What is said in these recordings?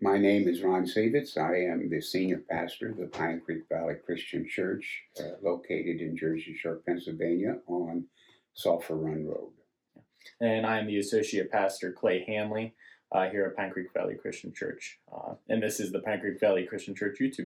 My name is Ron Savitz. I am the senior pastor of the Pine Creek Valley Christian Church, uh, located in Jersey Shore, Pennsylvania, on Sulphur Run Road. And I am the associate pastor, Clay Hanley, uh, here at Pine Creek Valley Christian Church. Uh, and this is the Pine Creek Valley Christian Church YouTube.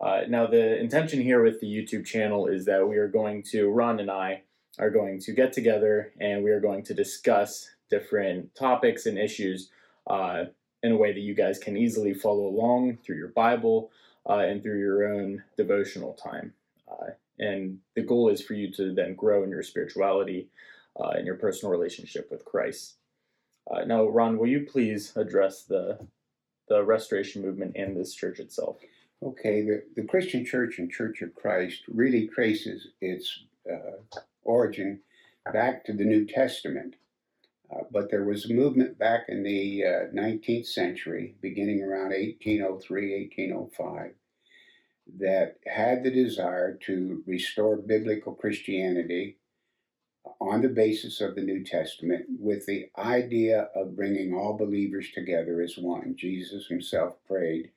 Uh, now, the intention here with the YouTube channel is that we are going to, Ron and I, are going to get together and we are going to discuss different topics and issues uh, in a way that you guys can easily follow along through your Bible uh, and through your own devotional time. Uh, and the goal is for you to then grow in your spirituality uh, and your personal relationship with Christ. Uh, now, Ron, will you please address the the Restoration movement and this church itself? Okay, the, the Christian Church and Church of Christ really traces its uh, origin back to the New Testament. Uh, but there was a movement back in the uh, 19th century, beginning around 1803, 1805, that had the desire to restore biblical Christianity on the basis of the New Testament with the idea of bringing all believers together as one. Jesus himself prayed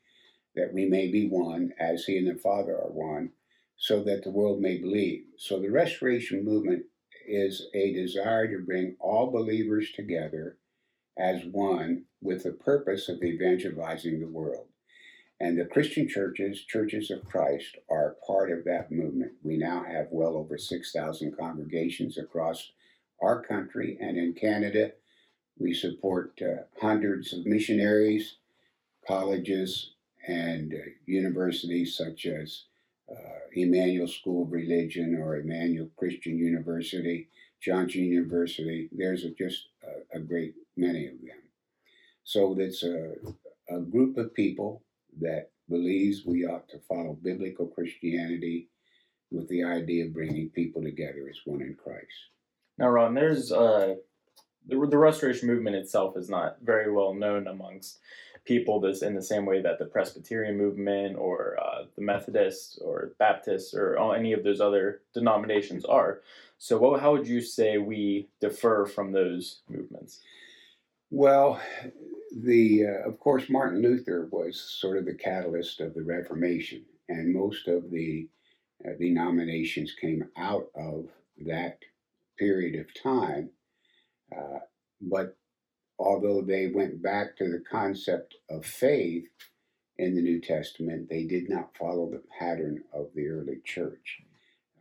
that we may be one as he and the Father are one, so that the world may believe. So the restoration movement is a desire to bring all believers together as one with the purpose of evangelizing the world. And the Christian churches, churches of Christ, are part of that movement. We now have well over 6,000 congregations across our country and in Canada. We support uh, hundreds of missionaries, colleges, and uh, universities such as Emmanuel School of Religion or Emmanuel Christian University, Johnson University. There's a, just a, a, great many of them. So that's a, a group of people that believes we ought to follow biblical Christianity with the idea of bringing people together as one in Christ. Now, Ron, there's uh, the, the Restoration movement itself is not very well known amongst people this in the same way that the Presbyterian movement or uh, the Methodists or Baptists or any of those other denominations are. So, what, how would you say we differ from those movements? Well, the uh, of course Martin Luther was sort of the catalyst of the Reformation, and most of the uh, denominations came out of that period of time. Uh, but although they went back to the concept of faith in the New Testament, they did not follow the pattern of the early church.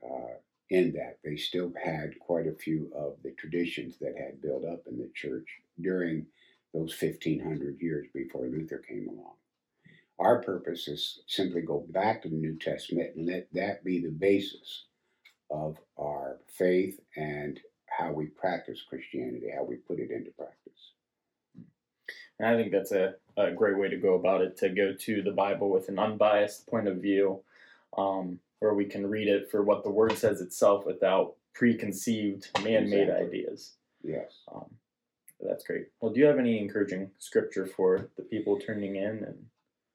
Uh, in that they still had quite a few of the traditions that had built up in the church during those 1500 years before Luther came along. Our purpose is simply go back to the New Testament and let that be the basis of our faith and how we practice Christianity, how we put it into practice. And I think that's a, a great way to go about it to go to the Bible with an unbiased point of view, um, where we can read it for what the Word says itself without preconceived man made exactly. ideas. Yes. Um, that's great. Well, do you have any encouraging scripture for the people turning in? And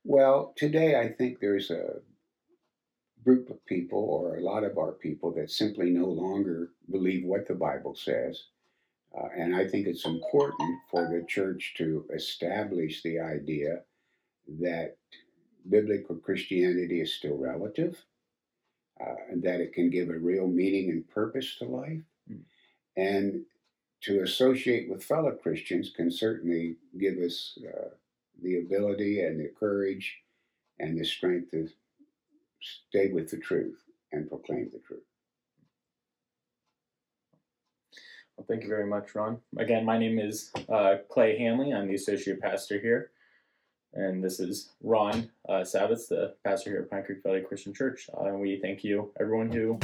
well, today I think there's a group of people, or a lot of our people, that simply no longer believe what the Bible says. Uh, and I think it's important for the church to establish the idea that biblical Christianity is still relative, uh, and that it can give a real meaning and purpose to life. Mm. And to associate with fellow Christians can certainly give us uh, the ability and the courage and the strength to stay with the truth and proclaim the truth. Well, thank you very much, Ron. Again, my name is uh, Clay Hanley. I'm the associate pastor here. And this is Ron uh, the pastor here at Pine Creek Valley Christian Church. Uh, and we thank you, everyone who.